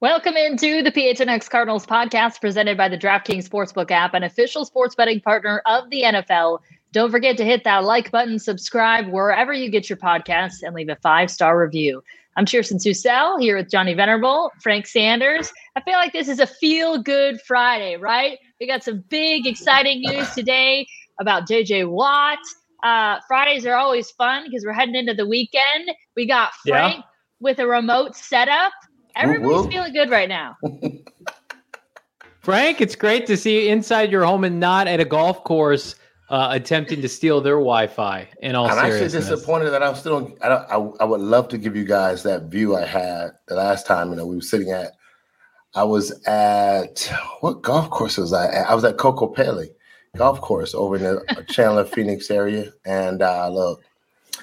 Welcome into the PHNX Cardinals podcast presented by the DraftKings Sportsbook app, an official sports betting partner of the NFL. Don't forget to hit that like button, subscribe wherever you get your podcasts, and leave a five star review. I'm Chierstin Susel here with Johnny Venerable, Frank Sanders. I feel like this is a feel good Friday, right? We got some big, exciting news today about JJ Watt. Uh, Fridays are always fun because we're heading into the weekend. We got Frank yeah. with a remote setup. Everybody's feeling good right now. Frank, it's great to see you inside your home and not at a golf course uh, attempting to steal their Wi-Fi. In all, I'm actually disappointed that I'm still. I, I, I would love to give you guys that view I had the last time. You know, we were sitting at. I was at what golf course was I at? I was at Kokopelli Golf Course over in the Chandler, Phoenix area, and uh, look,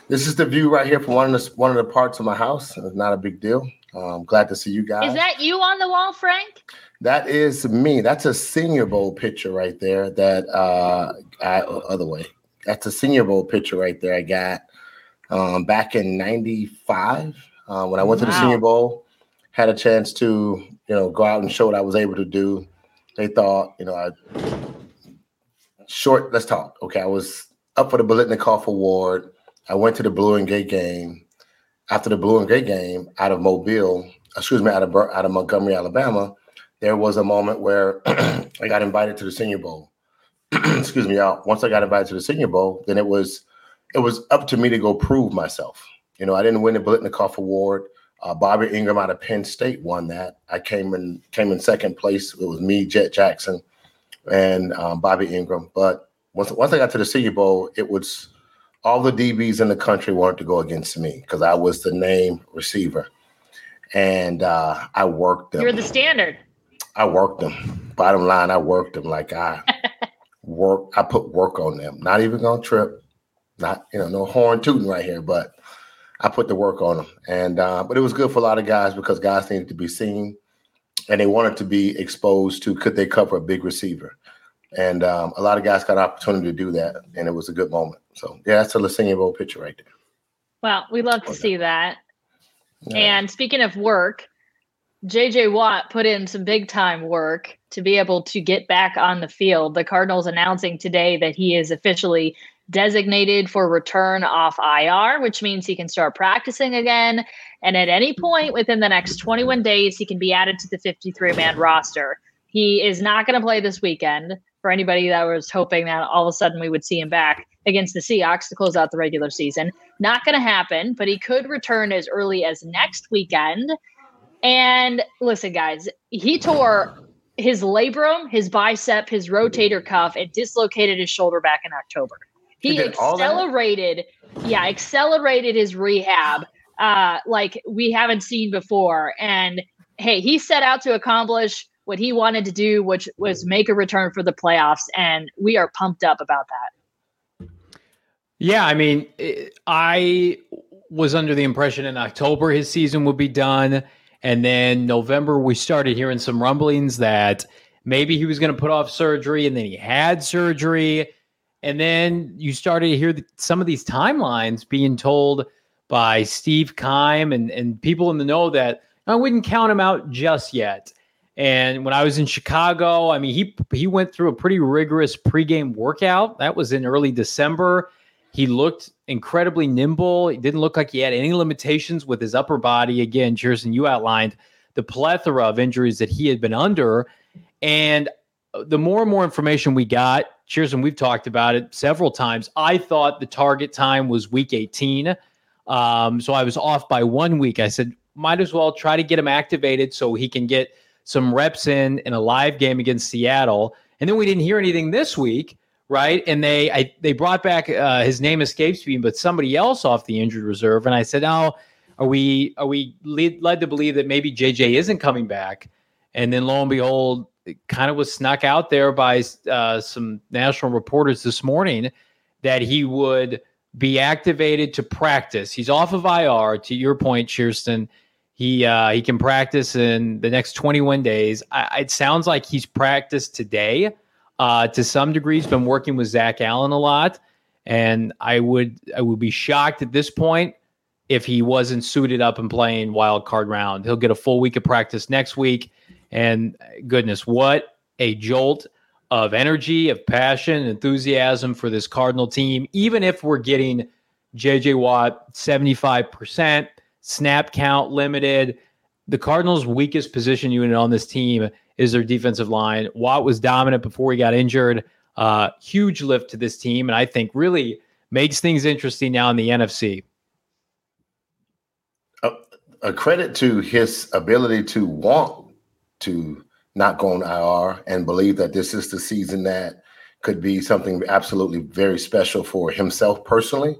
this is the view right here from one of the one of the parts of my house. It's not a big deal. Um, glad to see you guys. Is that you on the wall, Frank? That is me. That's a Senior Bowl picture right there. That uh, I, other way. That's a Senior Bowl picture right there. I got um, back in '95 uh, when I went wow. to the Senior Bowl. Had a chance to you know go out and show what I was able to do. They thought you know I short. Let's talk. Okay, I was up for the Biletnikoff Award. I went to the Blue and Gray game after the Blue and Gray game out of Mobile, excuse me, out of out of Montgomery, Alabama, there was a moment where I got invited to the Senior Bowl. excuse me, y'all. Once I got invited to the Senior Bowl, then it was it was up to me to go prove myself. You know, I didn't win the Biletnikoff Award. Uh, Bobby Engram out of Penn State won that. I came in came in second place. It was me, Jet Jackson, and um, Bobby Engram. But once once I got to the Senior Bowl, it was all the DBs in the country wanted to go against me because I was the name receiver, and uh, I worked them. You're the standard. I worked them. Bottom line, I worked them like I work. I put work on them. Not even gonna trip. Not you know no horn tooting right here, but I put the work on them. And uh, but it was good for a lot of guys because guys needed to be seen, and they wanted to be exposed to could they cover a big receiver. And um, a lot of guys got opportunity to do that, and it was a good moment. So yeah, that's a Bowl picture right there. Well, we love to see that. Yeah. And speaking of work, JJ Watt put in some big time work to be able to get back on the field. The Cardinals announcing today that he is officially designated for return off IR, which means he can start practicing again. And at any point within the next 21 days, he can be added to the 53 man roster. He is not going to play this weekend for anybody that was hoping that all of a sudden we would see him back against the Seahawks to close out the regular season. Not going to happen, but he could return as early as next weekend. And listen, guys, he tore his labrum, his bicep, his rotator cuff, and dislocated his shoulder back in October. He, he accelerated, yeah, accelerated his rehab uh, like we haven't seen before. And hey, he set out to accomplish what he wanted to do, which was make a return for the playoffs. And we are pumped up about that. Yeah, I mean, I was under the impression in October his season would be done. And then November, we started hearing some rumblings that maybe he was going to put off surgery and then he had surgery. And then you started to hear some of these timelines being told by Steve Keim and, and people in the know that I wouldn't count him out just yet. And when I was in Chicago, I mean, he he went through a pretty rigorous pregame workout. That was in early December. He looked incredibly nimble. He didn't look like he had any limitations with his upper body. Again, Chierstin, you outlined the plethora of injuries that he had been under. And the more and more information we got, Chierstin, we've talked about it several times. I thought the target time was week 18. Um, so I was off by one week. I said, might as well try to get him activated so he can get – some reps in in a live game against Seattle, and then we didn't hear anything this week, right? And they I, they brought back uh, his name escapes me, but somebody else off the injured reserve, and I said, "Oh, are we are we lead, led to believe that maybe JJ isn't coming back?" And then lo and behold, it kind of was snuck out there by uh, some national reporters this morning that he would be activated to practice. He's off of IR. To your point, Chierstin he uh, he can practice in the next 21 days. I, it sounds like he's practiced today. Uh, to some degree, he's been working with Zach Allen a lot, and I would I would be shocked at this point if he wasn't suited up and playing wild card round. He'll get a full week of practice next week. And goodness, what a jolt of energy, of passion, enthusiasm for this Cardinal team. Even if we're getting JJ Watt 75%, snap count limited, the Cardinals' weakest position unit on this team is their defensive line. Watt was dominant before he got injured. Uh, huge lift to this team, and I think really makes things interesting now in the NFC. A, a credit to his ability to want to not go on IR and believe that this is the season that could be something absolutely very special for himself personally,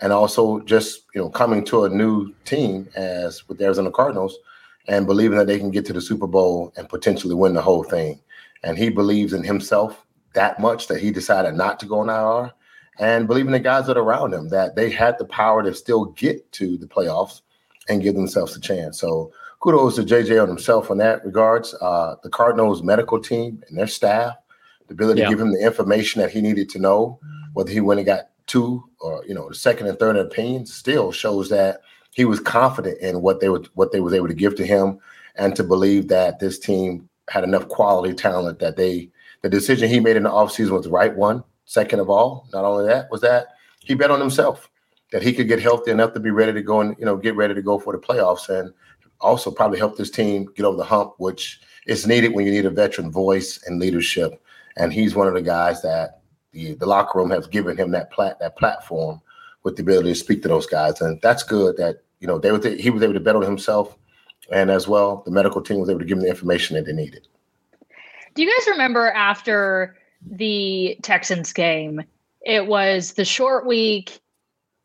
and also just you know coming to a new team as with the Arizona Cardinals and believing that they can get to the Super Bowl and potentially win the whole thing. And he believes in himself that much that he decided not to go on IR and believing the guys that are around him that they had the power to still get to the playoffs and give themselves a chance. So kudos to JJ on himself in that regards. Uh, the Cardinals medical team and their staff, the ability yeah. to give him the information that he needed to know, whether he went and got two or you know the second and third opinions, still shows that he was confident in what they were what they was able to give to him, and to believe that this team had enough quality talent that they the decision he made in the offseason was the right one. Second of all, not only that was that he bet on himself that he could get healthy enough to be ready to go and you know get ready to go for the playoffs and also probably help this team get over the hump, which is needed when you need a veteran voice and leadership. And he's one of the guys that the, the locker room has given him that plat that platform with the ability to speak to those guys. And that's good that you know, they were he was able to bet on himself, and as well, the medical team was able to give him the information that they needed. Do you guys remember after the Texans game? It was the short week,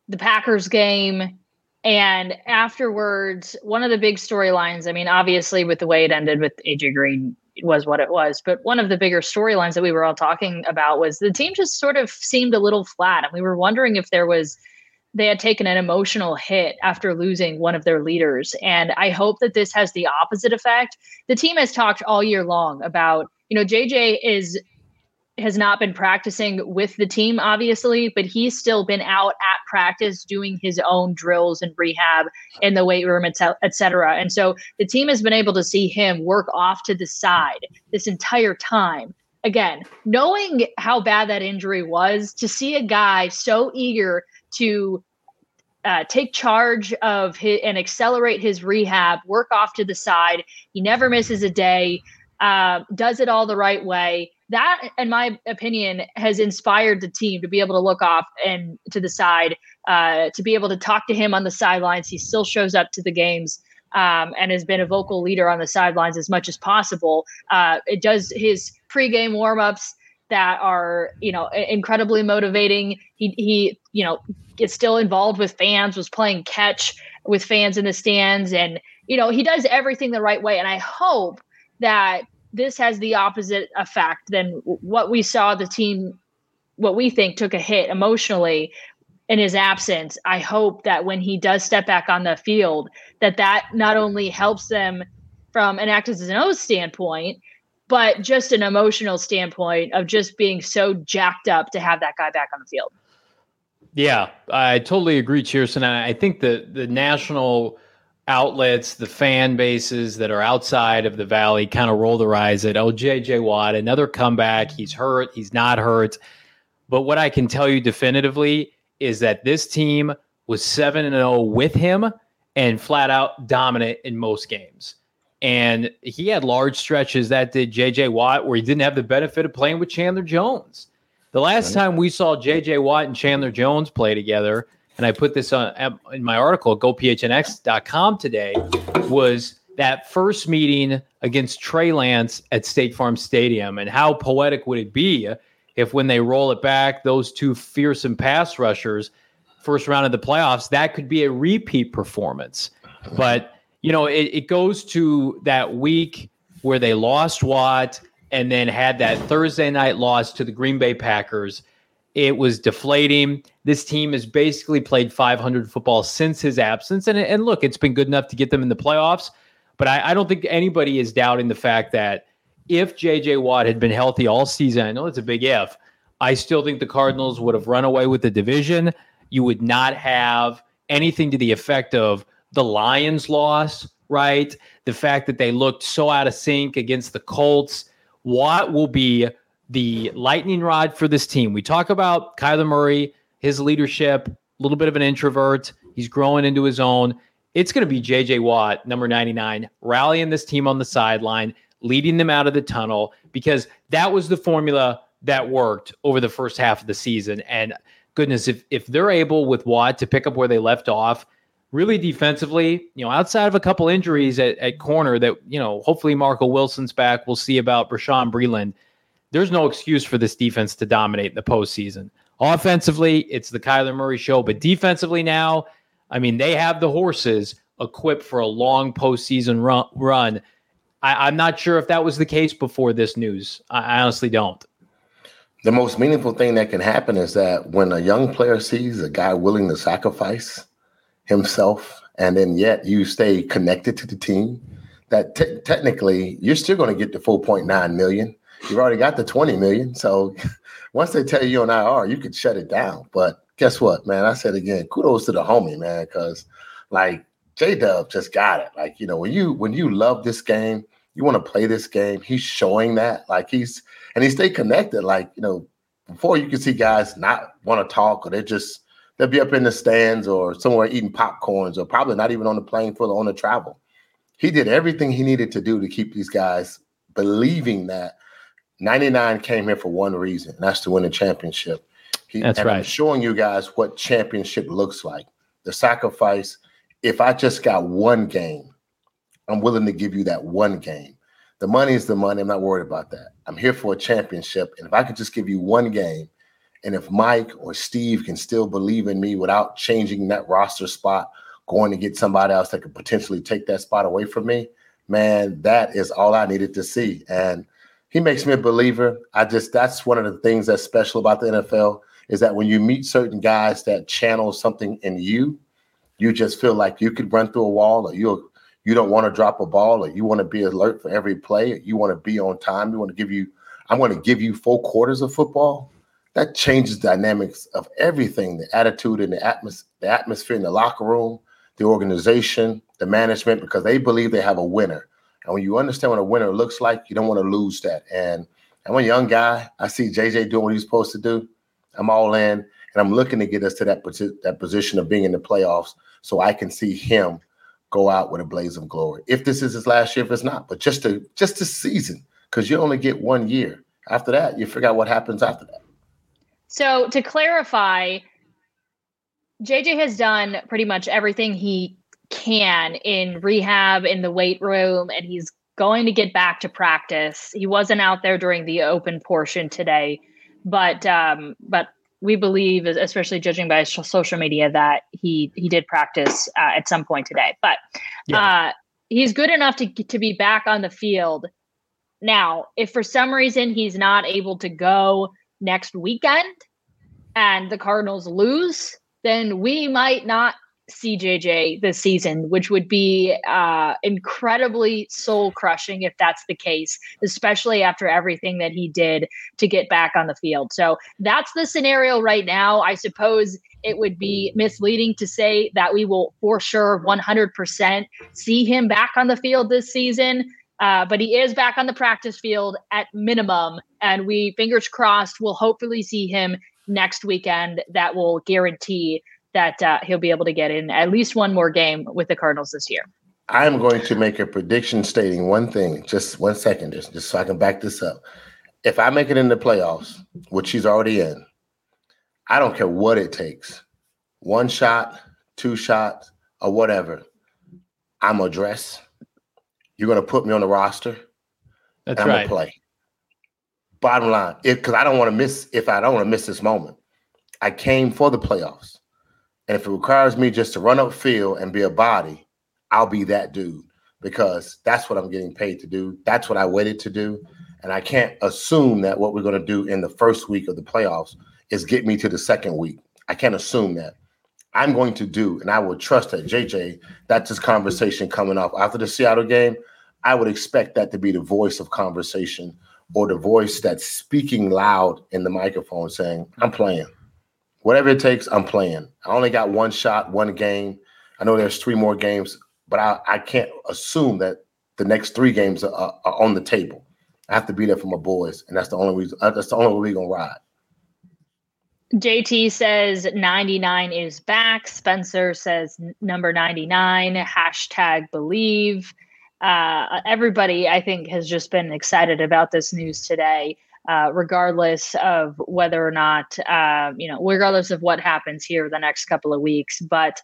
the Packers game, and afterwards, one of the big storylines. I mean, obviously, with the way it ended with AJ Green, was what it was. But one of the bigger storylines that we were all talking about was the team just sort of seemed a little flat, and we were wondering if there was they had taken an emotional hit after losing one of their leaders. And I hope that this has the opposite effect. The team has talked all year long about, you know, JJ is has not been practicing with the team, obviously, but he's still been out at practice doing his own drills and rehab in the weight room, et cetera. And so the team has been able to see him work off to the side this entire time. Again, knowing how bad that injury was, to see a guy so eager to uh, take charge of his and accelerate his rehab, work off to the side. He never misses a day, uh, does it all the right way. That, in my opinion, has inspired the team to be able to look off and to the side, uh, to be able to talk to him on the sidelines. He still shows up to the games. Um, and has been a vocal leader on the sidelines as much as possible. Uh, it does his pregame warmups that are you know incredibly motivating. He he you know gets still involved with fans, was playing catch with fans in the stands, and you know he does everything the right way. And I hope that this has the opposite effect than what we saw the team, what we think took a hit emotionally in his absence. I hope that when he does step back on the field, that that not only helps them from an X's and O's standpoint, but just an emotional standpoint of just being so jacked up to have that guy back on the field. Yeah, I totally agree, Chierstin. I think the the national outlets, the fan bases that are outside of the valley kind of roll their eyes at, oh, JJ Watt, another comeback. He's hurt, he's not hurt. But what I can tell you definitively is that this team was 7 and 0 with him and flat out dominant in most games. And he had large stretches that did JJ Watt where he didn't have the benefit of playing with Chandler Jones. The last right. time we saw JJ Watt and Chandler Jones play together, and I put this on um, in my article at gophnx.com today, was that first meeting against Trey Lance at State Farm Stadium. And how poetic would it be if, when they roll it back, those two fearsome pass rushers, first round of the playoffs, that could be a repeat performance. But, you know, it, it goes to that week where they lost Watt and then had that Thursday night loss to the Green Bay Packers. It was deflating. This team has basically played 500 football since his absence. And, and look, it's been good enough to get them in the playoffs. But I, I don't think anybody is doubting the fact that if JJ Watt had been healthy all season, I know it's a big if, I still think the Cardinals would have run away with the division. You would not have anything to the effect of the Lions loss, right? The fact that they looked so out of sync against the Colts. Watt will be the lightning rod for this team? We talk about Kyler Murray, his leadership, a little bit of an introvert. He's growing into his own. It's going to be JJ Watt, number 99, rallying this team on the sideline, leading them out of the tunnel, because that was the formula that worked over the first half of the season. And goodness, if if they're able with Watt to pick up where they left off, really defensively, you know, outside of a couple injuries at, at corner that, you know, hopefully Marco Wilson's back. We'll see about Bashaud Breeland. There's no excuse for this defense to dominate in the postseason. Offensively, it's the Kyler Murray show, but defensively now, I mean, they have the horses equipped for a long postseason run. run. I, am not sure if that was the case before this news. I, I honestly don't. The most meaningful thing that can happen is that when a young player sees a guy willing to sacrifice himself, and then yet you stay connected to the team, that te- technically you're still going to get the 4.9 million. You've already got the 20 million. So once they tell you on IR, you could shut it down. But guess what, man? I said again, kudos to the homie, man, because like J Dub just got it. Like, you know, when you when you love this game, you want to play this game, he's showing that. Like he's and he stay connected. Like, you know, before you can see guys not want to talk or they're just they'll be up in the stands or somewhere eating popcorns or probably not even on the plane for the on the travel. He did everything he needed to do to keep these guys believing that 99 came here for one reason, and that's to win a championship. He, that's and right. I'm showing you guys what championship looks like. The sacrifice. If I just got one game, I'm willing to give you that one game. The money is the money. I'm not worried about that. I'm here for a championship. And if I could just give you one game, and if Mike or Steve can still believe in me without changing that roster spot, going to get somebody else that could potentially take that spot away from me, man, that is all I needed to see. And he makes me a believer. I just that's one of the things that's special about the NFL is that when you meet certain guys that channel something in you, you just feel like you could run through a wall or you you don't want to drop a ball or you want to be alert for every play, you want to be on time, you want to give you I'm going to give you four quarters of football. That changes dynamics of everything the attitude and the, atmos- the atmosphere in the locker room the organization the management because they believe they have a winner and when you understand what a winner looks like you don't want to lose that. And i'm a young guy i see jj doing what he's supposed to do. I'm all in and i'm looking to get us to that, that position of being in the playoffs so i can see him go out with a blaze of glory. If this is his last year if it's not but just to just this season because you only get one year. After that you figure out what happens after that. So to clarify, JJ has done pretty much everything he can in rehab, in the weight room, and he's going to get back to practice. He wasn't out there during the open portion today, but um, but we believe, especially judging by social media, that he he did practice uh, at some point today. But yeah. uh, he's good enough to to be back on the field. Now, if for some reason he's not able to go next weekend and the Cardinals lose, then we might not see JJ this season, which would be uh, incredibly soul crushing if that's the case, especially after everything that he did to get back on the field. So that's the scenario right now. I suppose it would be misleading to say that we will for sure 100% see him back on the field this season. Uh, but he is back on the practice field at minimum, and we fingers crossed will hopefully see him next weekend. That will guarantee that uh, he'll be able to get in at least one more game with the Cardinals this year. I am going to make a prediction stating one thing. Just one second, just, just so I can back this up. If I make it in the playoffs, which he's already in, I don't care what it takes. One shot, two shots, or whatever. I'm gonna dress. You're going to put me on the roster. That's I'm right. Gonna play. Bottom line, because I don't want to miss. If I don't want to miss this moment, I came for the playoffs, and if it requires me just to run up field and be a body, I'll be that dude because that's what I'm getting paid to do. That's what I waited to do, and I can't assume that what we're going to do in the first week of the playoffs is get me to the second week. I can't assume that. I'm going to do, and I will trust that JJ, that's this conversation coming off after the Seattle game. I would expect that to be the voice of conversation or the voice that's speaking loud in the microphone saying, I'm playing. Whatever it takes, I'm playing. I only got one shot, one game. I know there's three more games, but I, I can't assume that the next three games are, are on the table. I have to be there for my boys, and that's the only reason. Uh, that's the only way we're gonna ride. JT says 99 is back. Spencer says number 99. Hashtag believe. Uh, everybody, I think, has just been excited about this news today, uh, regardless of whether or not, uh, you know, regardless of what happens here the next couple of weeks. But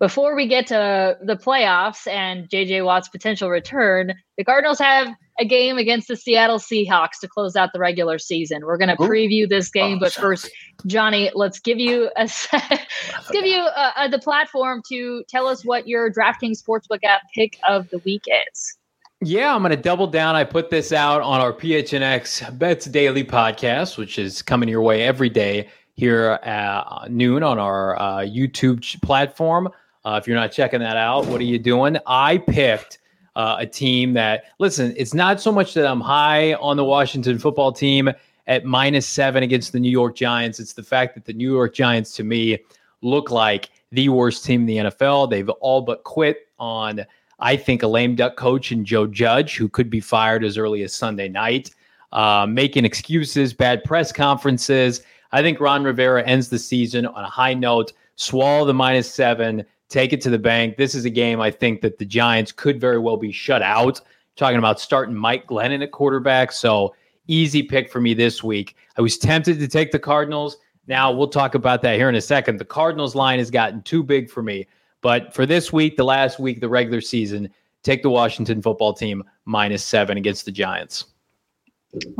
before we get to the playoffs and JJ Watt's potential return, the Cardinals have a game against the Seattle Seahawks to close out the regular season. We're going to preview this game, oh, but first, Johnny, let's give you a let's give you a, a, the platform to tell us what your DraftKings Sportsbook app pick of the week is. Yeah, I'm going to double down. I put this out on our PHNX Bets Daily podcast, which is coming your way every day here at noon on our uh, YouTube platform. Uh, if you're not checking that out, what are you doing? I picked uh, a team that, listen, it's not so much that I'm high on the Washington football team at minus seven against the New York Giants. It's the fact that the New York Giants, to me, look like the worst team in the NFL. They've all but quit on, I think, a lame duck coach and Joe Judge, who could be fired as early as Sunday night, uh, making excuses, bad press conferences. I think Ron Rivera ends the season on a high note. Swallow the minus seven take it to the bank. This is a game I think that the Giants could very well be shut out. Talking about starting Mike Glennon at quarterback. So easy pick for me this week. I was tempted to take the Cardinals. Now we'll talk about that here in a second. The Cardinals line has gotten too big for me. But for this week, the last week, the regular season, take the Washington football team minus seven against the Giants.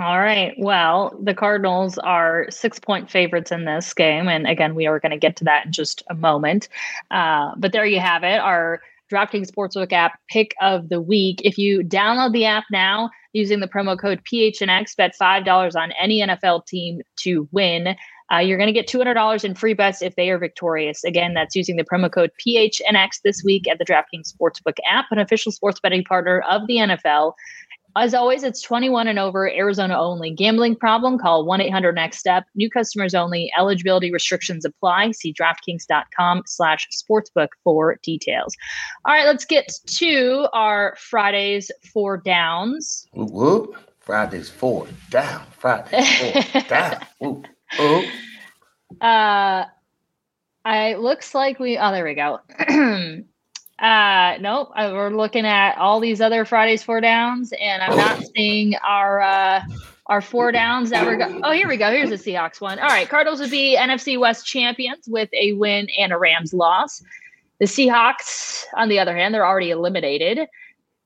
All right. Well, the Cardinals are six point favorites in this game. And again, we are going to get to that in just a moment. Uh, but there you have it. Our DraftKings Sportsbook app pick of the week. If you download the app now using the promo code PHNX, bet $5 on any NFL team to win. Uh, you're going to get $200 in free bets if they are victorious. Again, that's using the promo code PHNX this week at the DraftKings Sportsbook app, an official sports betting partner of the NFL. As always, it's 21 and over, Arizona only. Gambling problem? Call 1 800 Next Step. New customers only. Eligibility restrictions apply. See DraftKings.com slash sportsbook for details. All right, let's get to our Fridays four downs. Whoop, whoop. Fridays four down. Fridays four down. Whoop, whoop. Uh, I looks like we. Oh, there we go. Uh, nope. Uh, we're looking at all these other Fridays four downs, and I'm not seeing our uh, our four downs that we're. Go- oh, here we go. Here's the Seahawks one. All right, Cardinals would be NFC West champions with a win and a Rams loss. The Seahawks, on the other hand, they're already eliminated.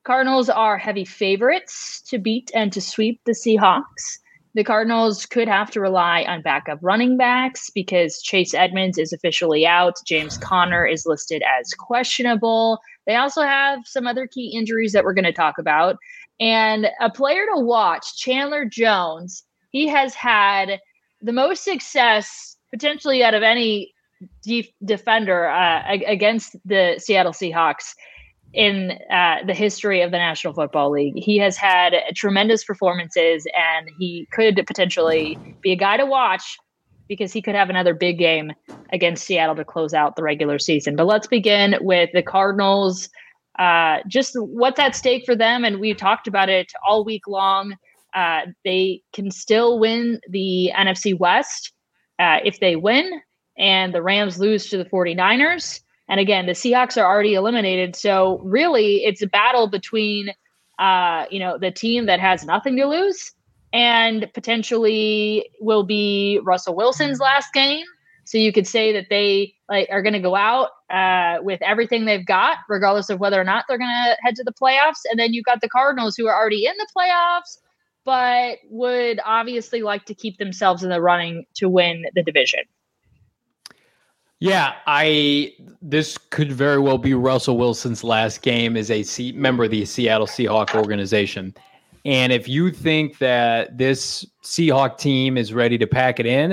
Cardinals are heavy favorites to beat and to sweep the Seahawks. The Cardinals could have to rely on backup running backs because Chase Edmonds is officially out. James Conner is listed as questionable. They also have some other key injuries that we're going to talk about. And a player to watch, Chandler Jones, he has had the most success potentially out of any def- defender uh, against the Seattle Seahawks in uh, the history of the National Football League. He has had tremendous performances, and he could potentially be a guy to watch because he could have another big game against Seattle to close out the regular season. But let's begin with the Cardinals. Uh, just what's at stake for them, and we've talked about it all week long. Uh, they can still win the NFC West uh, if they win, and the Rams lose to the 49ers and again, the Seahawks are already eliminated. So really, it's a battle between, uh, you know, the team that has nothing to lose and potentially will be Russell Wilson's last game. So you could say that they like are going to go out uh, with everything they've got, regardless of whether or not they're going to head to the playoffs. And then you've got the Cardinals who are already in the playoffs, but would obviously like to keep themselves in the running to win the division. Yeah, I this could very well be Russell Wilson's last game as a C, member of the Seattle Seahawk organization. And if you think that this Seahawk team is ready to pack it in,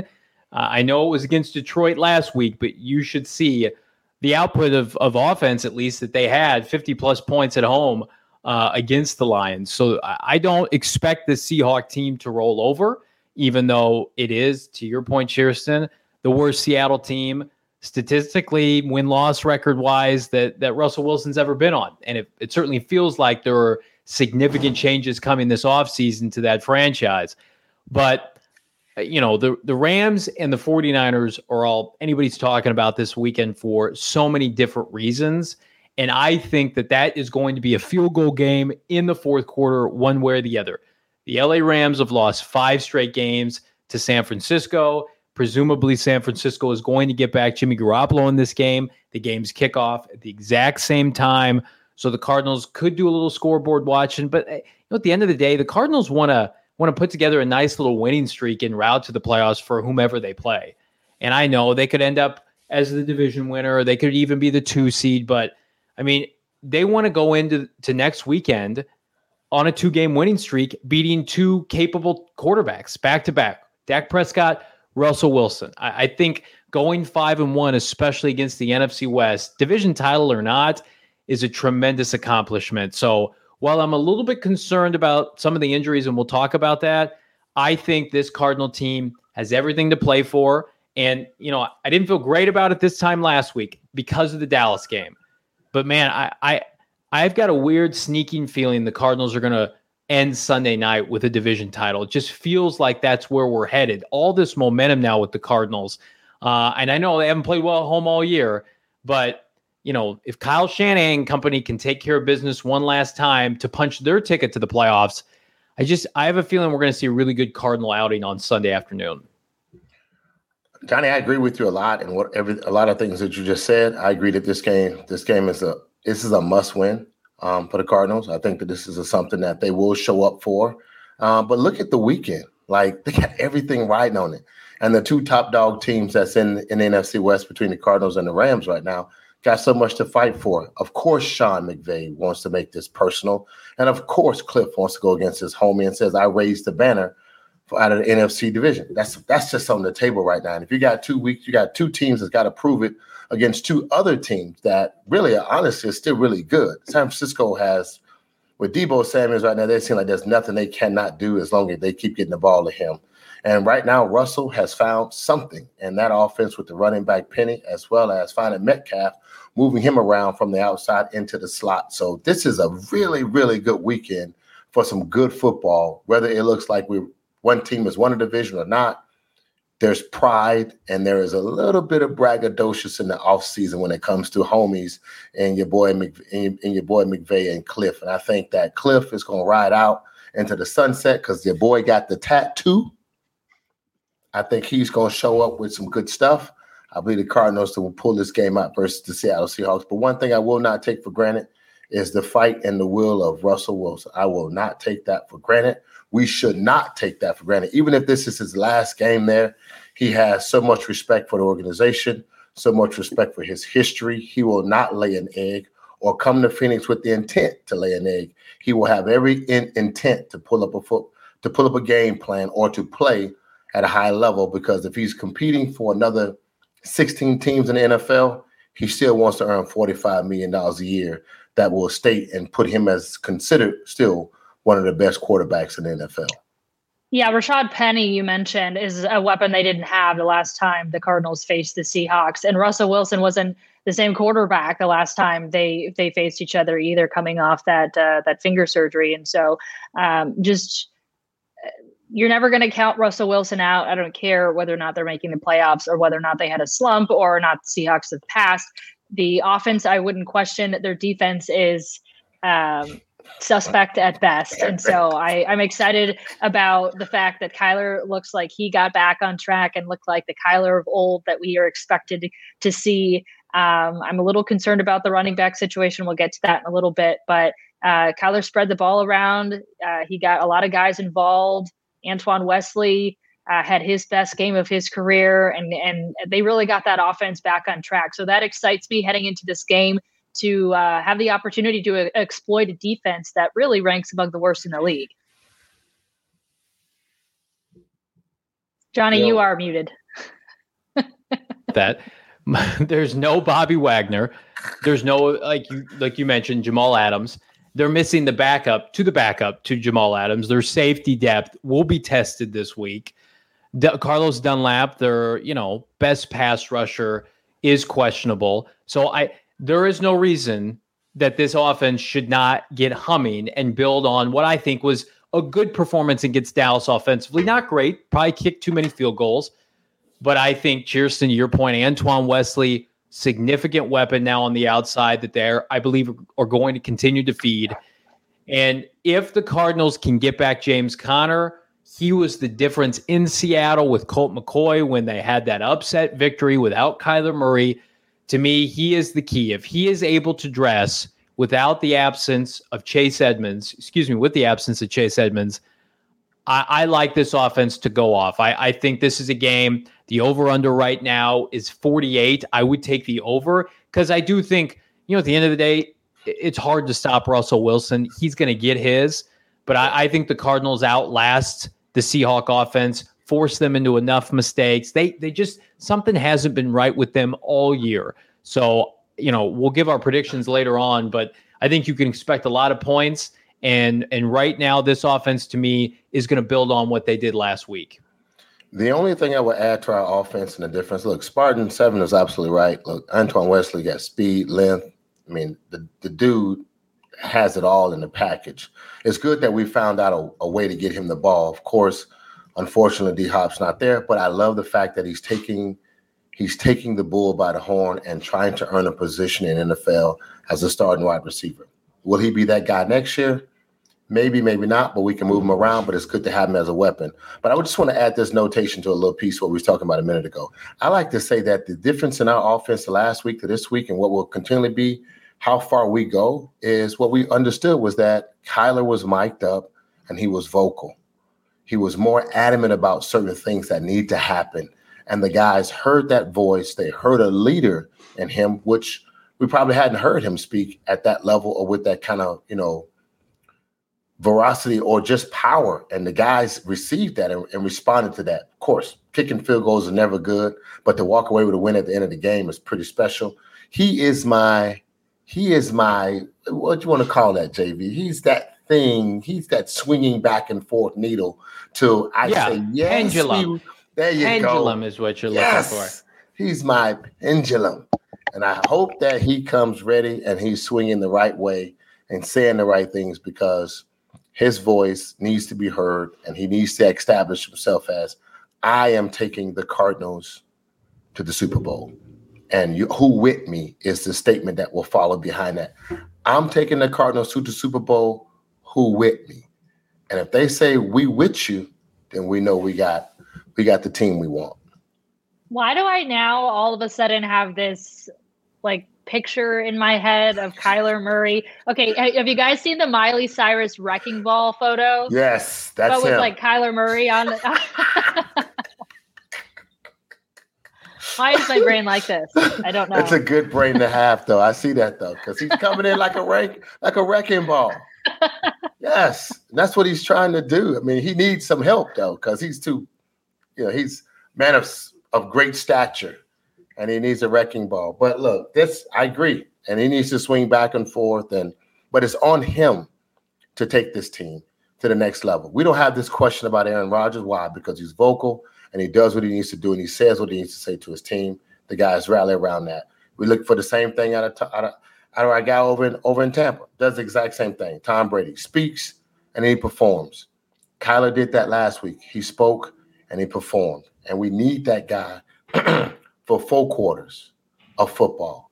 uh, I know it was against Detroit last week, but you should see the output of, of offense, at least that they had 50 plus points at home uh, against the Lions. So I don't expect the Seahawk team to roll over, even though it is, to your point, Sherston, the worst Seattle team statistically, win loss record wise, that that Russell Wilson's ever been on. And it, it certainly feels like there are significant changes coming this offseason to that franchise. But uh, you know, the the Rams and the 49ers are all anybody's talking about this weekend for so many different reasons. And I think that that is going to be a field goal game in the fourth quarter, one way or the other. The LA Rams have lost five straight games to San Francisco. Presumably, San Francisco is going to get back Jimmy Garoppolo in this game. The game's kickoff at the exact same time. So the Cardinals could do a little scoreboard watching. But eh, you know, at the end of the day, the Cardinals want to want to put together a nice little winning streak en route to the playoffs for whomever they play. And I know they could end up as the division winner, or they could even be the two seed. But I mean, they want to go into to next weekend on a two game winning streak, beating two capable quarterbacks back to back. Dak Prescott, Russell Wilson. I, I, think going five and one, especially against the NFC West, division title or not, is a tremendous accomplishment. So while I'm a little bit concerned about some of the injuries, and we'll talk about that, I think this Cardinal team has everything to play for. And, you know, I didn't feel great about it this time last week because of the Dallas game. But man, I, I I've got a weird sneaking feeling the Cardinals are gonna end Sunday night with a division title. It just feels like that's where we're headed. All this momentum now with the Cardinals. Uh, and I know they haven't played well at home all year, but you know, if Kyle Shanahan company can take care of business one last time to punch their ticket to the playoffs, I just I have a feeling we're going to see a really good Cardinal outing on Sunday afternoon. Johnny, I agree with you a lot, and what every a lot of things that you just said. I agree that this game this game is a this is a must win um, for the Cardinals. I think that this is a, something that they will show up for. Uh, but look at the weekend; like they got everything riding on it, and the two top dog teams that's in in NFC West between the Cardinals and the Rams right now got so much to fight for. Of course, Sean McVay wants to make this personal. And of course, Cliff wants to go against his homie and says, I raised the banner for, out of the NFC division. That's that's just on the table right now. And if you got two weeks, you got two teams that's got to prove it against two other teams that really, honestly, are still really good. San Francisco has, with Deebo Samuels right now, they seem like there's nothing they cannot do as long as they keep getting the ball to him. And right now, Russell has found something in that offense with the running back Penny, as well as finding Metcalf, moving him around from the outside into the slot. So this is a really, really good weekend for some good football. Whether it looks like we one team is won a division or not, there's pride and there is a little bit of braggadocious in the offseason when it comes to homies and your boy Mc, and your boy McVay and Cliff. And I think that Cliff is going to ride out into the sunset because your boy got the tattoo. I think he's going to show up with some good stuff. I believe the Cardinals will pull this game out versus the Seattle Seahawks. But one thing I will not take for granted is the fight and the will of Russell Wilson. I will not take that for granted. We should not take that for granted. Even if this is his last game there, he has so much respect for the organization, so much respect for his history. He will not lay an egg or come to Phoenix with the intent to lay an egg. He will have every in, intent to pull up a foot, to pull up a game plan or to play at a high level because if he's competing for another 16 teams in the NFL, he still wants to earn $45 million a year that will state and put him as considered still one of the best quarterbacks in the NFL. Yeah, Rashad Penny, you mentioned, is a weapon they didn't have the last time the Cardinals faced the Seahawks. And Russell Wilson wasn't the same quarterback the last time they they faced each other either, coming off that uh, that finger surgery. And so, um, just you're never going to count Russell Wilson out. I don't care whether or not they're making the playoffs or whether or not they had a slump or not the Seahawks have passed. The offense, I wouldn't question. Their defense is um, suspect at best. And so I, I'm excited about the fact that Kyler looks like he got back on track and looked like the Kyler of old that we are expected to see. Um, I'm a little concerned about the running back situation. We'll get to that in a little bit, but uh, Kyler spread the ball around. Uh, he got a lot of guys involved. Antoine Wesley uh, had his best game of his career, and and they really got that offense back on track. So that excites me heading into this game to uh, have the opportunity to uh, exploit a defense that really ranks among the worst in the league. Johnny, you are muted. that there's no Bobby Wagner. There's no like you like you mentioned Jamal Adams. They're missing the backup to the backup to Jamal Adams. Their safety depth will be tested this week. D- Carlos Dunlap, their you know best pass rusher, is questionable. So I there is no reason that this offense should not get humming and build on what I think was a good performance against Dallas offensively. Not great, probably kicked too many field goals, but I think to your point, Antoine Wesley, significant weapon now on the outside that they're I believe are going to continue to feed. And if the Cardinals can get back James Conner, he was the difference in Seattle with Colt McCoy when they had that upset victory without Kyler Murray. To me, he is the key. If he is able to dress without the absence of Chase Edmonds, excuse me, with the absence of Chase Edmonds, I, I like this offense to go off. I, I think this is a game. The over under right now is 48. I would take the over because I do think, you know, at the end of the day, it's hard to stop Russell Wilson. He's going to get his, but I, I think the Cardinals outlast the Seahawk offense, force them into enough mistakes. They they just something hasn't been right with them all year. So, you know, we'll give our predictions later on, but I think you can expect a lot of points. And and right now, this offense to me is going to build on what they did last week. The only thing I would add to our offense and the difference, look, Spartan Seven is absolutely right. Look, Antoine Wesley got speed, length. I mean, the, the dude has it all in the package. It's good that we found out a, a way to get him the ball. Of course, unfortunately, D Hop's not there, but I love the fact that he's taking he's taking the bull by the horn and trying to earn a position in NFL as a starting wide receiver. Will he be that guy next year? Maybe, maybe not, but we can move him around. But it's good to have him as a weapon. But I would just want to add this notation to a little piece what we were talking about a minute ago. I like to say that the difference in our offense the last week to this week and what will continually be how far we go is what we understood was that Kyler was mic'd up and he was vocal. He was more adamant about certain things that need to happen. And the guys heard that voice. They heard a leader in him, which we probably hadn't heard him speak at that level or with that kind of, you know, veracity or just power. And the guys received that and, and, responded to that. Of course, kicking field goals are never good, but to walk away with a win at the end of the game is pretty special. He is my he is my what do you want to call that, JV? He's that thing. He's that swinging back and forth needle. To I yeah, say yes, pendulum. We, there you pendulum go. Pendulum is what you're yes, looking for. He's my pendulum, and I hope that he comes ready and he's swinging the right way and saying the right things because his voice needs to be heard and he needs to establish himself as I am taking the Cardinals to the Super Bowl and you, who with me is the statement that will follow behind that. I'm taking the Cardinals to the Super Bowl. Who with me? And if they say we with you, then we know we got we got the team we want. Why do I now all of a sudden have this like picture in my head of Kyler Murray? Okay, have you guys seen the Miley Cyrus wrecking ball photo? Yes, that's but with him. like Kyler Murray on. The- Why is my brain like this? I don't know. It's a good brain to have, though. I see that though, because he's coming in like a wreck, like a wrecking ball. Yes, that's what he's trying to do. I mean, he needs some help though, because he's too, you know, he's man of of great stature, and he needs a wrecking ball. But look, this I agree, and he needs to swing back and forth, and but it's on him to take this team to the next level. We don't have this question about Aaron Rodgers. Why? Because he's vocal and he does what he needs to do and he says what he needs to say to his team. The guys rally around that. We look for the same thing out of out of, our guy over in over in Tampa. Does the exact same thing. Tom Brady speaks and he performs. Kyler did that last week. He spoke and he performed. And we need that guy for four quarters of football.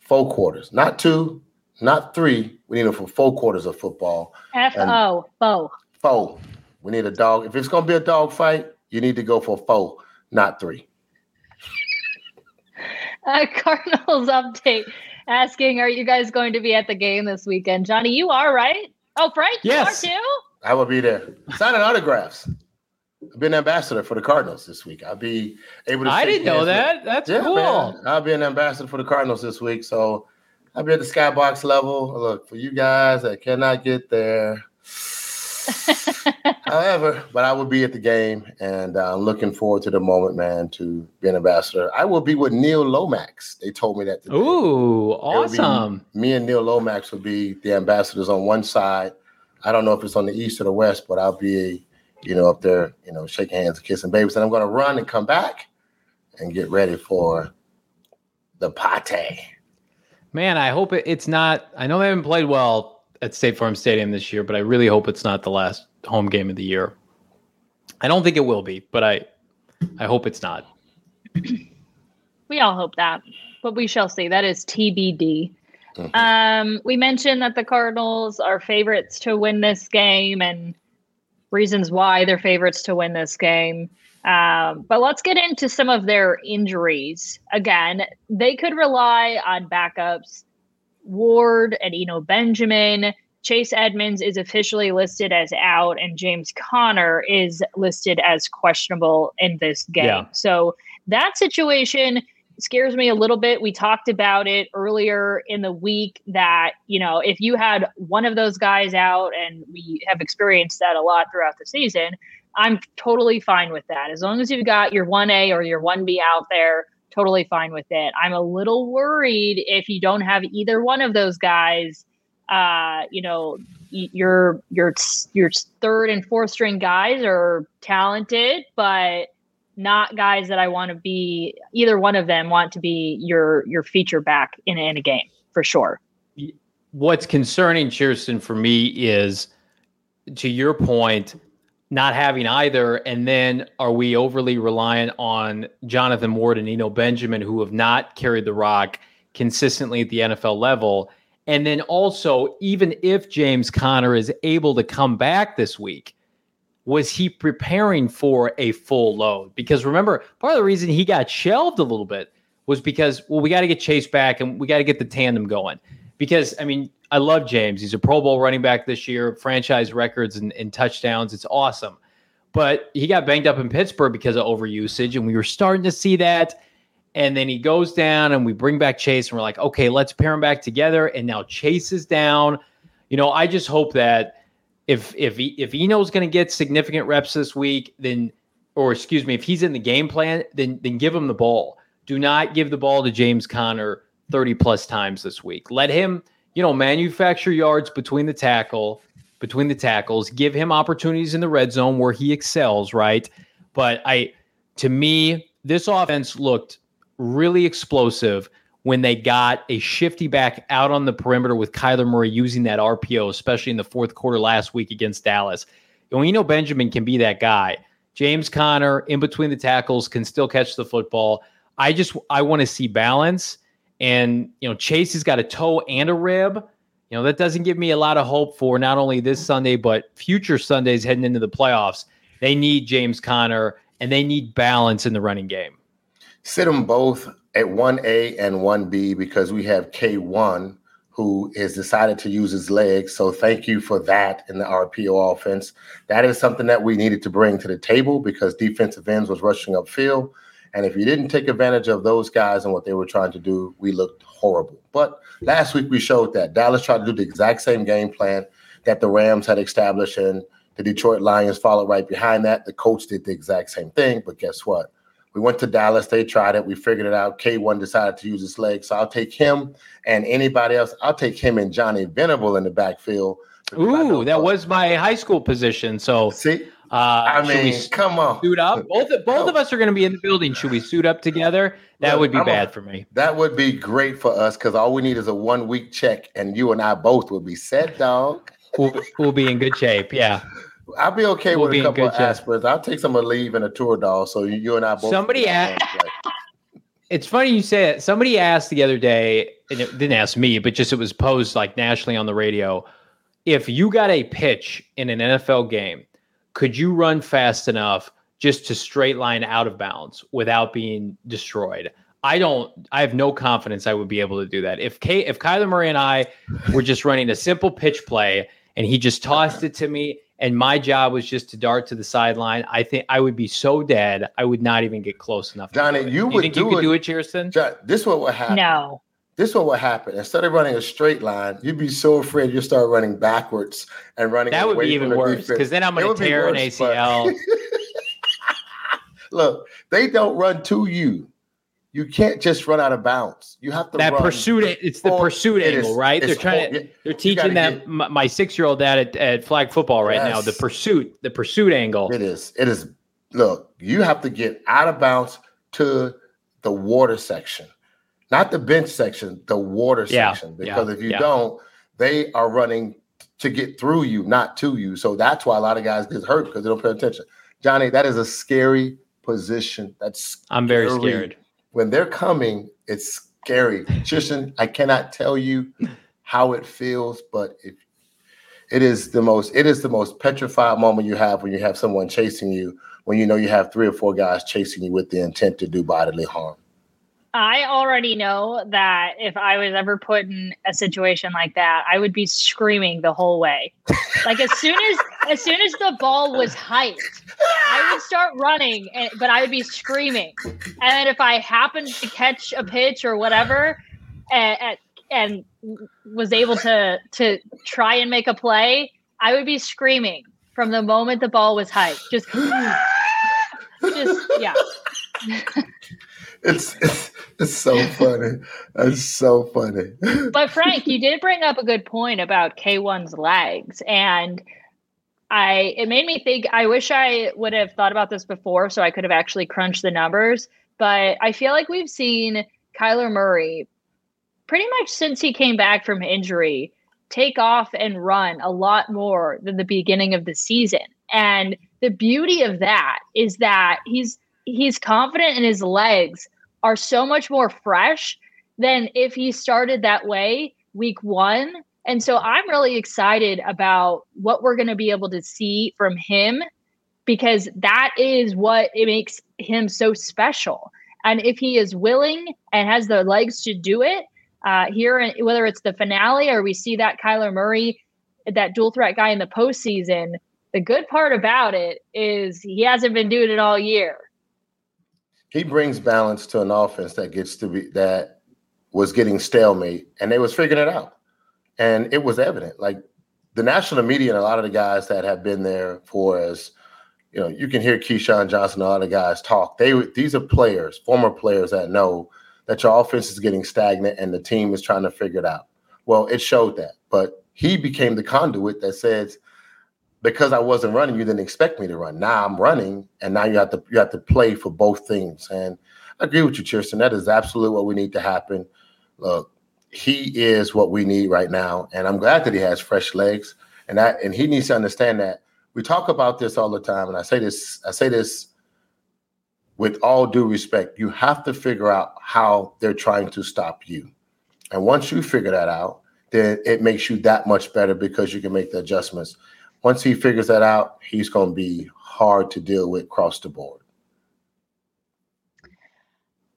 Four quarters, not two, not three. We need him for four quarters of football. F O, four. Four. We need a dog. If it's going to be a dog fight, you need to go for four, not three. Uh, Cardinals update asking, are you guys going to be at the game this weekend? Johnny, you are, right? Oh, Frank, yes. you are too? I will be there. Signing autographs. I've been ambassador for the Cardinals this week. I'll be able to. I didn't know that. With, That's yeah, cool. Man, I'll be an ambassador for the Cardinals this week. So I'll be at the skybox level. Look, for you guys that cannot get there, However, but I will be at the game and I'm uh, looking forward to the moment, man, to be an ambassador. I will be with Neil Lomax. They told me that today. Ooh, awesome. me and Neil Lomax will be the ambassadors on one side. I don't know if it's on the east or the west, but I'll be you know, up there, you know, shaking hands and kissing babies. And I'm going to run and come back and get ready for the pate. Man, I hope it, it's not. I know they haven't played well at State Farm Stadium this year, but I really hope it's not the last home game of the year. I don't think it will be, but I, I hope it's not. We all hope that, but we shall see. That is TBD. Mm-hmm. Um, we mentioned that the Cardinals are favorites to win this game and reasons why they're favorites to win this game. Um, but let's get into some of their injuries. Again, they could rely on backups. Ward and Eno Benjamin. Chase Edmonds is officially listed as out, and James Conner is listed as questionable in this game. Yeah. So that situation scares me a little bit. We talked about it earlier in the week that, you know, if you had one of those guys out, and we have experienced that a lot throughout the season, I'm totally fine with that. As long as you've got your 1A or your 1B out there, totally fine with it. I'm a little worried if you don't have either one of those guys. Uh, you know, your your your third and fourth string guys are talented, but not guys that I want to be either one of them want to be your your feature back in, in a game for sure. What's concerning, Chierstin, for me is to your point, not having either. And then are we overly reliant on Jonathan Ward and Eno Benjamin, who have not carried the rock consistently at the NFL level? And then also, even if James Conner is able to come back this week, was he preparing for a full load? Because remember, part of the reason he got shelved a little bit was because, well, we got to get Chase back and we got to get the tandem going. Because, I mean, I love James. He's a Pro Bowl running back this year, franchise records and, and touchdowns. It's awesome. But he got banged up in Pittsburgh because of overusage, and we were starting to see that. And then he goes down, and we bring back Chase, and we're like, okay, let's pair him back together. And now Chase is down. You know, I just hope that if if if Eno's going to get significant reps this week, then or excuse me, if he's in the game plan, then then give him the ball. Do not give the ball to James Conner 30 plus times this week. Let him, you know, manufacture yards between the tackle, between the tackles, give him opportunities in the red zone where he excels, right? But I to me, this offense looked really explosive when they got a shifty back out on the perimeter with Kyler Murray using that RPO, especially in the fourth quarter last week against Dallas. And we know Benjamin can be that guy. James Conner in between the tackles can still catch the football. I just I want to see balance. And you know, Chase has got a toe and a rib. You know, that doesn't give me a lot of hope for not only this Sunday, but future Sundays heading into the playoffs. They need James Conner and they need balance in the running game. Sit them both at 1A and 1B because we have K1 who has decided to use his legs. So thank you for that in the RPO offense. That is something that we needed to bring to the table because defensive ends was rushing upfield. And if you didn't take advantage of those guys and what they were trying to do, we looked horrible. But last week we showed that Dallas tried to do the exact same game plan that the Rams had established and the Detroit Lions followed right behind that. The coach did the exact same thing, but guess what? We went to Dallas. They tried it. We figured it out. K1 decided to use his leg. So I'll take him and anybody else. I'll take him and Johnny Venerable in the backfield. Ooh, that was my high school position. So see, uh, I mean, we come on, suit up. Both both of us are going to be in the building. Should we suit up together? That Look, would be I'm bad a, for me. That would be great for us because all we need is a one week check, and you and I both will be set, dog. we'll, we'll be in good shape. Yeah. I'll be okay we'll with be a couple of aspirins. I'll take some Aleve and a Toradol. So you and I both. Somebody asked. it's funny you say it. Somebody asked the other day, and it didn't ask me, but just it was posed like nationally on the radio. If you got a pitch in an NFL game, could you run fast enough just to straight line out of bounds without being destroyed? I don't. I have no confidence I would be able to do that. If K, if Kyler Murray and I were just running a simple pitch play and he just tossed it to me and my job was just to dart to the sideline, I think I would be so dead. I would not even get close enough. Johnny, you, you would think do you could it, do it, Chierstin? John, this what would happen. No. This what would happen. Instead of running a straight line, you'd be so afraid you'd start running backwards and running. That would be even worse because then I'm going to tear worse, an ACL. Look, they don't run to you. You can't just run out of bounds. You have to that pursuit. It's the oh, pursuit it angle, is, right? They're trying to. They're teaching that get, my six year old dad at, at flag football right yes. now. The pursuit, the pursuit angle. It is. It is. Look, you have to get out of bounds to the water section, not the bench section, the water yeah. section. Because yeah. if you yeah. don't, they are running to get through you, not to you. So that's why a lot of guys get hurt because they don't pay attention. Johnny, that is a scary position. That's scary. I'm very scared when they're coming, it's scary. Tristan, I cannot tell you how it feels, but if it is the most it is the most petrified moment you have when you have someone chasing you when you know you have three or four guys chasing you with the intent to do bodily harm. I already know that if I was ever put in a situation like that, I would be screaming the whole way. like as soon as as soon as the ball was hyped, I would start running, and, but I would be screaming. And if I happened to catch a pitch or whatever, and, and was able to to try and make a play, I would be screaming from the moment the ball was hyped. Just, just yeah. it's, it's it's so funny. It's so funny. But Frank, you did bring up a good point about K1's legs and I it made me think I wish I would have thought about this before so I could have actually crunched the numbers, but I feel like we've seen Kyler Murray pretty much since he came back from injury take off and run a lot more than the beginning of the season. And the beauty of that is that he's he's confident in his legs are so much more fresh than if he started that way week one. And so I'm really excited about what we're going to be able to see from him because that is what it makes him so special. And if he is willing and has the legs to do it, uh, here, whether it's the finale or we see that Kyler Murray, that dual threat guy in the postseason, the good part about it is he hasn't been doing it all year he brings balance to an offense that gets to be that was getting stalemate and they was figuring it out and it was evident like the national media and a lot of the guys that have been there for us, you know you can hear Keyshawn Johnson and a lot of guys talk they these are players former players that know that your offense is getting stagnant and the team is trying to figure it out well it showed that but he became the conduit that says because I wasn't running, you didn't expect me to run. Now I'm running, and now you have to you have to play for both things. And I agree with you, Tristan. That is absolutely what we need to happen. Look, he is what we need right now, and I'm glad that he has fresh legs. And that and he needs to understand that we talk about this all the time. And I say this, I say this with all due respect. You have to figure out how they're trying to stop you. And once you figure that out, then it makes you that much better because you can make the adjustments once he figures that out, he's going to be hard to deal with across the board.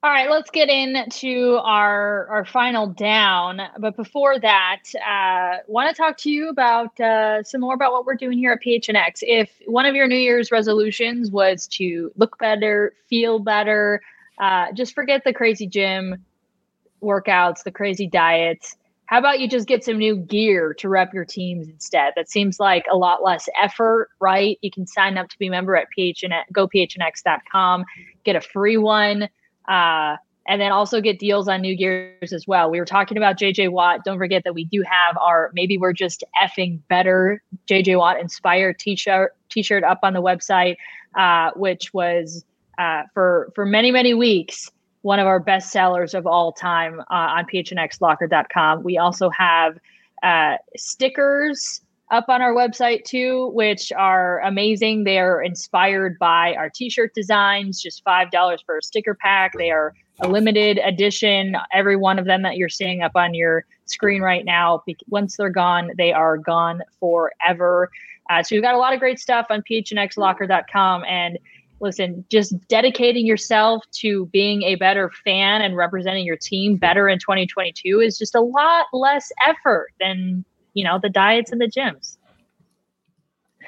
All right, let's get into our our final down. But before that, uh, want to talk to you about uh, some more about what we're doing here at PHNX. If one of your New Year's resolutions was to look better, feel better, uh, just forget the crazy gym workouts, the crazy diets. How about you just get some new gear to rep your teams instead? That seems like a lot less effort, right? You can sign up to be a member at PHN, gophnx.com, get a free one, uh, and then also get deals on new gears as well. We were talking about JJ Watt. Don't forget that we do have our maybe we're just effing better JJ Watt inspired t-shirt t-shirt up on the website, uh, which was uh, for for many many weeks one of our best sellers of all time uh, on phnxlocker.com. We also have uh, stickers up on our website too, which are amazing. They are inspired by our t-shirt designs, just $5 for a sticker pack. They are a limited edition. Every one of them that you're seeing up on your screen right now, once they're gone, they are gone forever. Uh, so we've got a lot of great stuff on phnxlocker.com and listen, just dedicating yourself to being a better fan and representing your team better in 2022 is just a lot less effort than, you know, the diets and the gyms.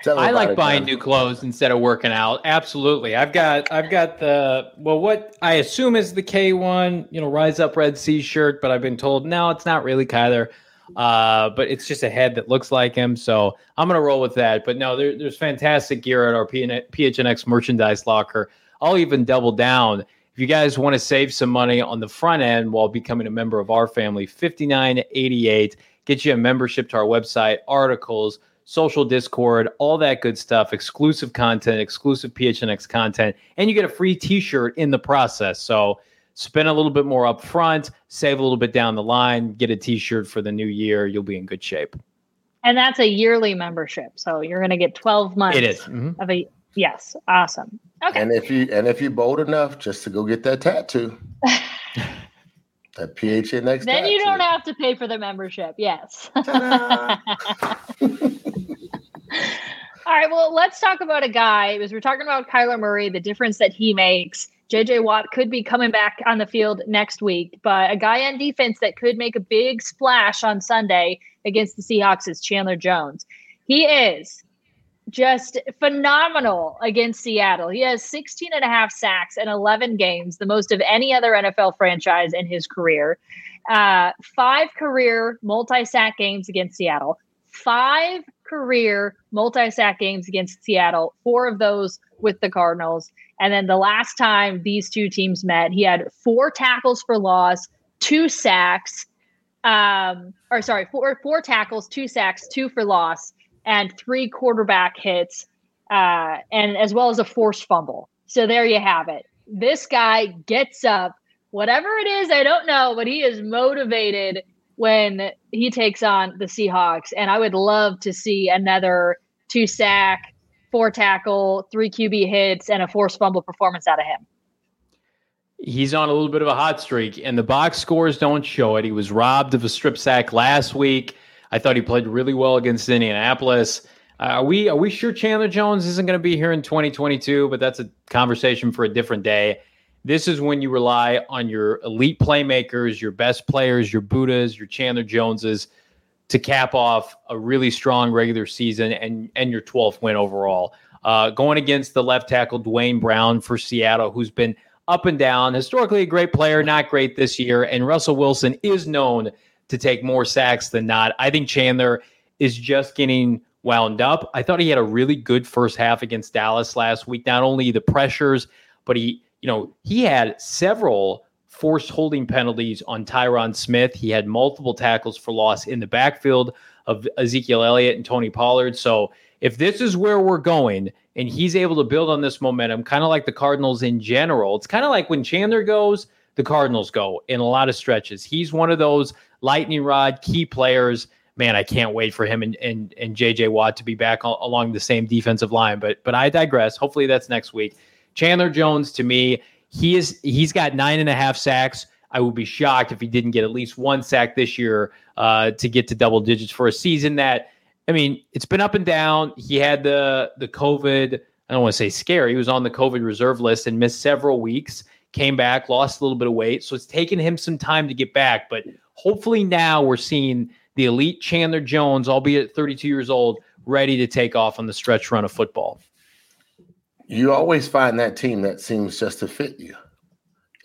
I like buying new clothes instead of working out. Absolutely. I've got I've got the well what I assume is the K1, you know, Rise Up Red Sea shirt, but I've been told no, it's not really Kyler. Uh, but it's just a head that looks like him. So I'm going to roll with that. But no, there, there's fantastic gear at our PHNX merchandise locker. I'll even double down. If If you guys want to save some money on the front end while becoming a member of our family, 5988 get you a membership to our website, articles, social discord, all that good stuff, exclusive content, exclusive PHNX content, and you get a free t-shirt in the process. So spend a little bit more up front, save a little bit down the line, get a t-shirt for the new year, you'll be in good shape. And that's a yearly membership. So you're going to get 12 months it is. Mm-hmm. of a yes, awesome. Okay. And if you and if you're bold enough just to go get that tattoo. that PHNX. Then you don't have to pay for the membership. Yes. All right. Well, let's talk about a guy because we're talking about Kyler Murray, the difference that he makes. JJ Watt could be coming back on the field next week, but a guy on defense that could make a big splash on Sunday against the Seahawks is Chandler Jones. He is just phenomenal against Seattle. He has 16 and a half sacks in 11 games, the most of any other NFL franchise in his career. Uh, five career multi sack games against Seattle, five career multi sack games against Seattle, four of those with the Cardinals. And then the last time these two teams met, he had four tackles for loss, two sacks, um, or sorry, four four tackles, two sacks, two for loss, and three quarterback hits, uh, and as well as a forced fumble. So there you have it. This guy gets up, whatever it is, I don't know, but he is motivated when he takes on the Seahawks. And I would love to see another two sack, four tackle, three QB hits, and a forced fumble performance out of him. He's on a little bit of a hot streak, and the box scores don't show it. He was robbed of a strip sack last week. I thought he played really well against Indianapolis. Uh, are we are we sure Chandler Jones isn't going to be here in 2022? But that's a conversation for a different day. This is when you rely on your elite playmakers, your best players, your Buddas, your Chandler Joneses to cap off a really strong regular season and and your 12th win overall. Uh, going against the left tackle Duane Brown for Seattle, who's been up and down. Historically, a great player, not great this year. And Russell Wilson is known to take more sacks than not. I think Chandler is just getting wound up. I thought he had a really good first half against Dallas last week. Not only the pressures, but he, you know, he had several forced holding penalties on Tyron Smith. He had multiple tackles for loss in the backfield of Ezekiel Elliott and Tony Pollard. So if this is where we're going and he's able to build on this momentum, kind of like the Cardinals in general, it's kind of like when Chandler goes, the Cardinals go in a lot of stretches. He's one of those lightning rod key players. Man, I can't wait for him and and, and JJ Watt to be back al- along the same defensive line. But but I digress. Hopefully that's next week. Chandler Jones to me, he is he's got nine and a half sacks. I would be shocked if he didn't get at least one sack this year uh, to get to double digits for a season that I mean, it's been up and down. He had the the COVID. I don't want to say scary. He was on the COVID reserve list and missed several weeks. Came back, lost a little bit of weight, so it's taken him some time to get back. But hopefully now we're seeing the elite Chandler Jones, albeit 32 years old, ready to take off on the stretch run of football. You always find that team that seems just to fit you.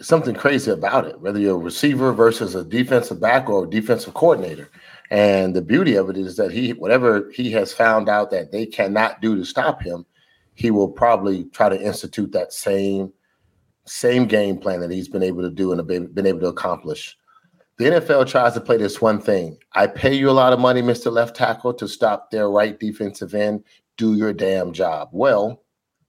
something crazy about it, whether you're a receiver versus a defensive back or a defensive coordinator. And the beauty of it is that he, whatever he has found out that they cannot do to stop him, he will probably try to institute that same same game plan that he's been able to do and been able to accomplish. The NFL tries to play this one thing. I pay you a lot of money, Mr. Left Tackle, to stop their right defensive end. Do your damn job. Well,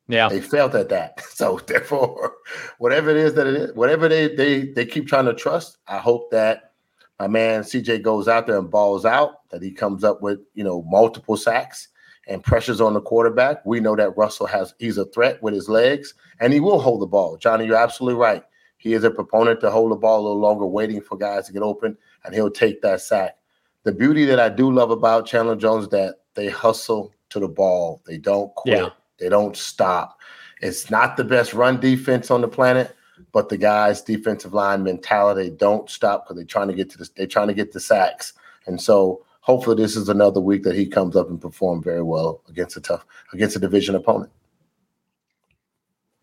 yeah, they failed at that. So therefore, whatever it is that it is, whatever they they they keep trying to trust, I hope that my man CJ goes out there and balls out, that he comes up with, you know, multiple sacks and pressures on the quarterback. We know that Russell has he's a threat with his legs and he will hold the ball. Johnny, you're absolutely right. He is a proponent to hold the ball a little longer, waiting for guys to get open, and he'll take that sack. The beauty that I do love about Chandler Jones is that they hustle to the ball. They don't quit. Yeah. They don't stop. It's not the best run defense on the planet, but the guys' defensive line mentality don't stop because they're trying to get to the they're trying to get the sacks. And so hopefully this is another week that he comes up and perform very well against a tough against a division opponent.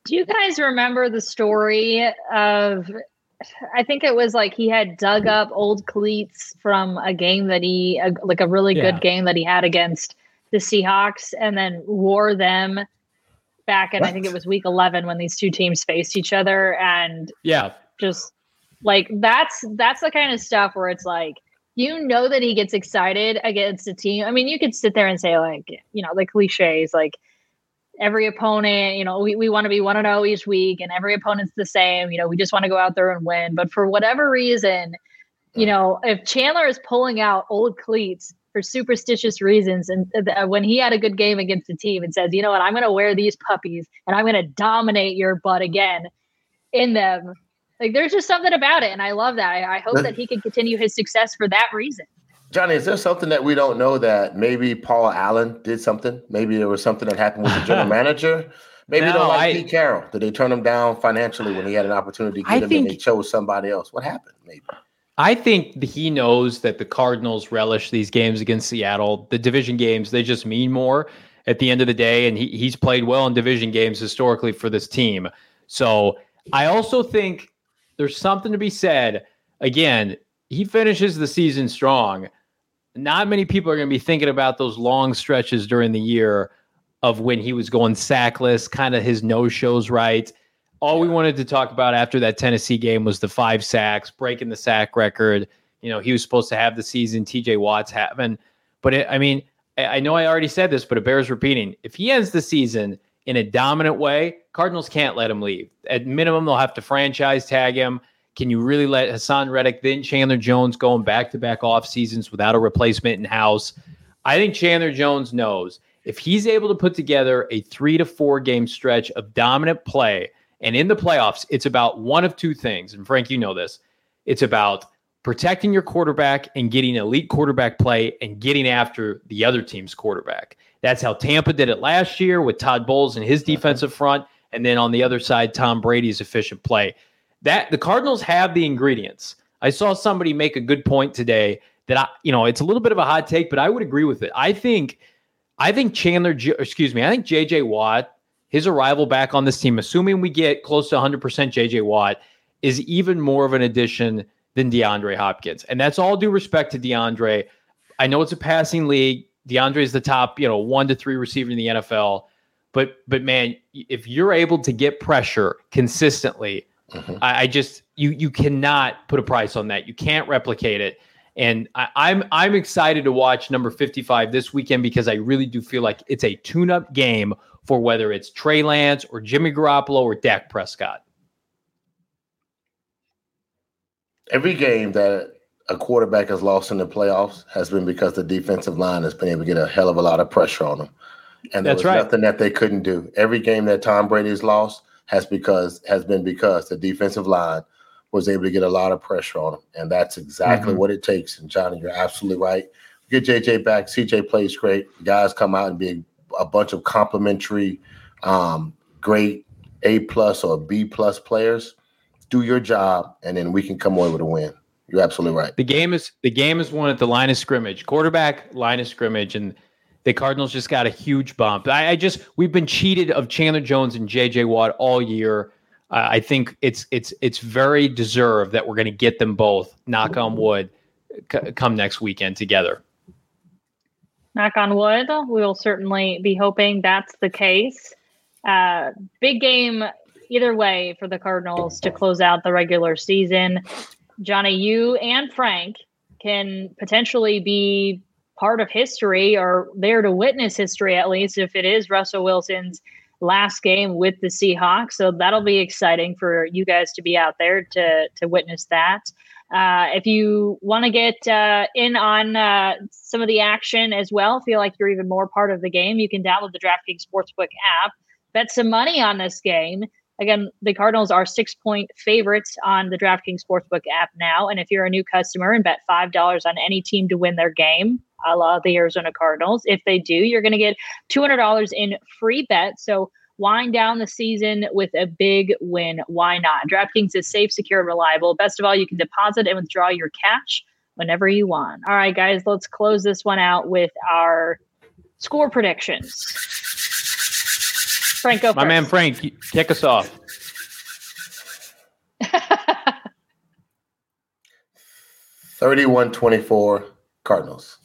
Do you guys remember the story of I think it was like he had dug up old cleats from a game that he like a really yeah. good game that he had against the Seahawks and then wore them back and? I think it was week 11 when these two teams faced each other and yeah, just like that's that's the kind of stuff where it's like you know that he gets excited against a team. I mean, you could sit there and say like, you know, the cliches like every opponent, you know, we, we want to be 1 0 each week and every opponent's the same. You know, we just want to go out there and win. But for whatever reason, you know, if Chandler is pulling out old cleats for superstitious reasons, and uh, when he had a good game against the team and says, you know what, I'm going to wear these puppies and I'm going to dominate your butt again in them. Like, there's just something about it. And I love that. I, I hope that he can continue his success for that reason. Johnny, is there something that we don't know that maybe Paul Allen did something? Maybe there was something that happened with the general manager. Maybe no, they don't like I, Pete Carroll. Did they turn him down financially when he had an opportunity to get I him think, and they chose somebody else? What happened? Maybe. I think he knows that the Cardinals relish these games against Seattle. The division games, they just mean more at the end of the day. And he, he's played well in division games historically for this team. So I also think there's something to be said. Again, he finishes the season strong not many people are going to be thinking about those long stretches during the year of when he was going sackless, kind of his no shows right. All we wanted to talk about after that Tennessee game was the five sacks, breaking the sack record. You know, he was supposed to have the season TJ Watt's having. But it, I mean, I know I already said this, but it bears repeating. If he ends the season in a dominant way, Cardinals can't let him leave. At minimum, they'll have to franchise tag him. Can you really let Haason Reddick, then Chandler Jones going back to back off seasons without a replacement in house? I think Chandler Jones knows if he's able to put together a three to four game stretch of dominant play, and in the playoffs, it's about one of two things. And Frank, you know this it's about protecting your quarterback and getting elite quarterback play and getting after the other team's quarterback. That's how Tampa did it last year with Todd Bowles and his defensive front. And then on the other side, Tom Brady's efficient play that the Cardinals have the ingredients. I saw somebody make a good point today that I, you know, it's a little bit of a hot take, but I would agree with it. I think, I think Chandler, excuse me, I think JJ Watt, his arrival back on this team, assuming we get close to 100% JJ Watt, is even more of an addition than DeAndre Hopkins. And that's all due respect to DeAndre. I know it's a passing league. DeAndre is the top, you know, one to three receiver in the NFL. But but man, if you're able to get pressure consistently Mm-hmm. I, I, just you you cannot put a price on that. You can't replicate it. And I, I'm I'm excited to watch number 55 this weekend because I really do feel like it's a tune-up game for whether it's Trey Lance or Jimmy Garoppolo or Dak Prescott. Every game that a quarterback has lost in the playoffs has been because the defensive line has been able to get a hell of a lot of pressure on them. And there That's was right. nothing that they couldn't do. Every game that Tom Brady's lost, has because has been because the defensive line was able to get a lot of pressure on him, and that's exactly mm-hmm. what it takes. And Johnny, you're absolutely right. Get JJ back. CJ plays great. Guys come out and be a bunch of complimentary, um, great A plus or B plus players. Do your job, and then we can come away with a win. You're absolutely right. The game is the game is won at the line of scrimmage, quarterback line of scrimmage, and the Cardinals just got a huge bump. I, I just we've been cheated of Chandler Jones and J.J. Watt all year. Uh, I think it's it's it's very deserved that we're going to get them both. Knock on wood, c- come next weekend together. Knock on wood. We'll certainly be hoping that's the case. Uh, big game either way for the Cardinals to close out the regular season. Johnny, you and Frank can potentially be part of history or there to witness history at least if it is Russell Wilson's last game with the Seahawks. So that'll be exciting for you guys to be out there to to witness that. Uh, if you want to get uh, in on uh, some of the action as well, feel like you're even more part of the game, you can download the DraftKings Sportsbook app, bet some money on this game. Again, the Cardinals are six point favorites on the DraftKings Sportsbook app now. And if you're a new customer and bet $5 on any team to win their game, a la the Arizona Cardinals. If they do, you're going to get $200 in free bets. So wind down the season with a big win. Why not? DraftKings is safe, secure, and reliable. Best of all, you can deposit and withdraw your cash whenever you want. All right, guys, let's close this one out with our score predictions. Frank, go My first. man Frank, kick us off. Thirty-one twenty-four Cardinals.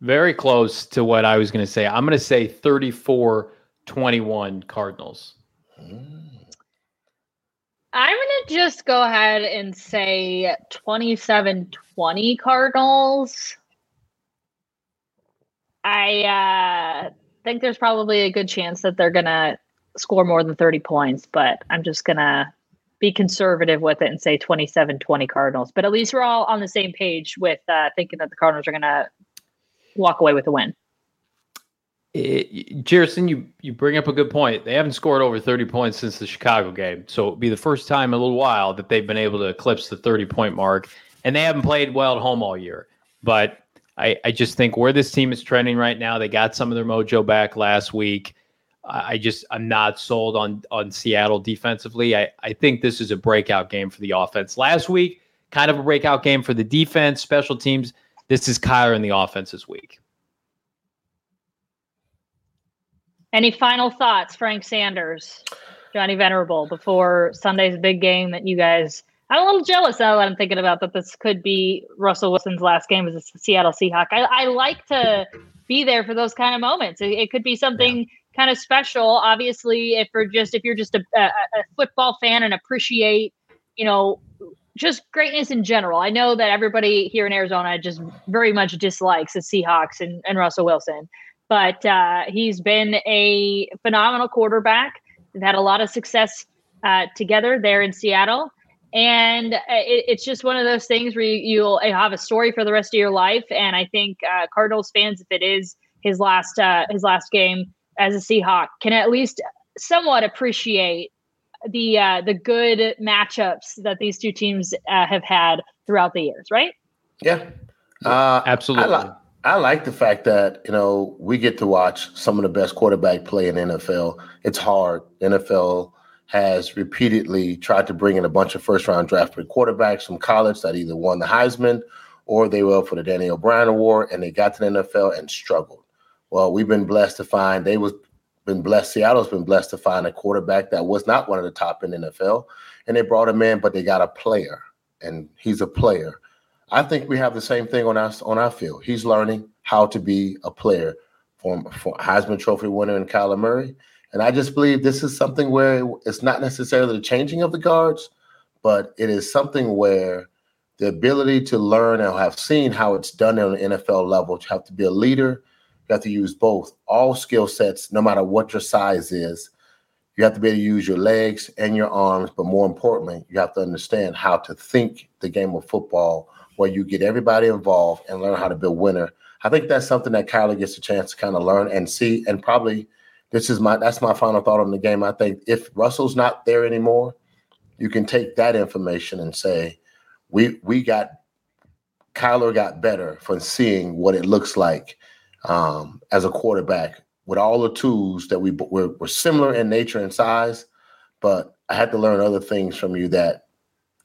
very close to what I was going to say. I'm going to say 34 21 Cardinals. I'm going to just go ahead and say 27 20 Cardinals. I uh, think there's probably a good chance that they're going to score more than 30 points, but I'm just going to be conservative with it and say 27 20 Cardinals. But at least we're all on the same page with uh, thinking that the Cardinals are going to walk away with a win. It, Jerson, you, you bring up a good point. They haven't scored over 30 points since the Chicago game. So it'll be the first time in a little while that they've been able to eclipse the 30 point mark. And they haven't played well at home all year. But I, I just think where this team is trending right now, they got some of their mojo back last week. I just I'm not sold on on Seattle defensively. I, I think this is a breakout game for the offense. Last week, kind of a breakout game for the defense, special teams. This is Kyler in the offense this week. Any final thoughts, Frank Sanders, Johnny Venerable, before Sunday's big game that you guys I'm a little jealous I'm thinking about that this could be Russell Wilson's last game as a Seattle Seahawk. I, I like to be there for those kind of moments. It, it could be something yeah. kind of special. Obviously, if you're just if you're just a, a, a football fan and appreciate, you know, just greatness in general. I know that everybody here in Arizona just very much dislikes the Seahawks and, and Russell Wilson, but uh, he's been a phenomenal quarterback. They've had a lot of success uh, together there in Seattle and uh, it, it's just one of those things where you, will have a story for the rest of your life. And I think uh, Cardinals fans, if it is his last uh, his last game as a Seahawk, can at least somewhat appreciate the uh, the good matchups that these two teams uh, have had throughout the years, right? Yeah, uh, absolutely. I, li- I like the fact that you know we get to watch some of the best quarterback play in NFL. It's hard. NFL has repeatedly tried to bring in a bunch of first round draft pick quarterbacks from college that either won the Heisman or they were up for the Davey O'Brien Award and they got to the NFL and struggled. Well, we've been blessed to find they was been blessed. Seattle's been blessed to find a quarterback that was not one of the top in NFL, and they brought him in, but they got a player, and he's a player. I think we have the same thing on our on our field. He's learning how to be a player. For, for Heisman Trophy winner in Kyler Murray, and I just believe this is something where it's not necessarily the changing of the guards, but it is something where the ability to learn and have seen how it's done on an NFL level. You have to be a leader. You have to use both all skill sets, no matter what your size is. You have to be able to use your legs and your arms, but more importantly, you have to understand how to think the game of football where you get everybody involved and learn how to build winner. I think that's something that Kyler gets a chance to kind of learn and see and probably this is my that's my final thought on the game. I think if Russell's not there anymore, you can take that information and say, we we got Kyler got better from seeing what it looks like um, as a quarterback with all the tools that we were, were similar in nature and size, but I had to learn other things from you that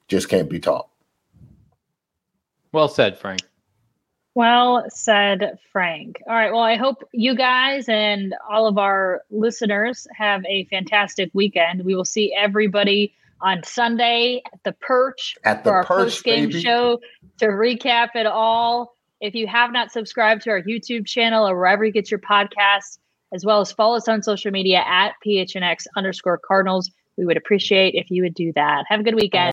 just can't be taught. Well said, Frank. Well said, Frank. All right. Well, I hope you guys and all of our listeners have a fantastic weekend. We will see everybody on Sunday at the Perch at the for our post game show to recap it all. If you have not subscribed to our YouTube channel or wherever you get your podcast, as well as follow us on social media at PHNX underscore Cardinals, we would appreciate if you would do that. Have a good weekend.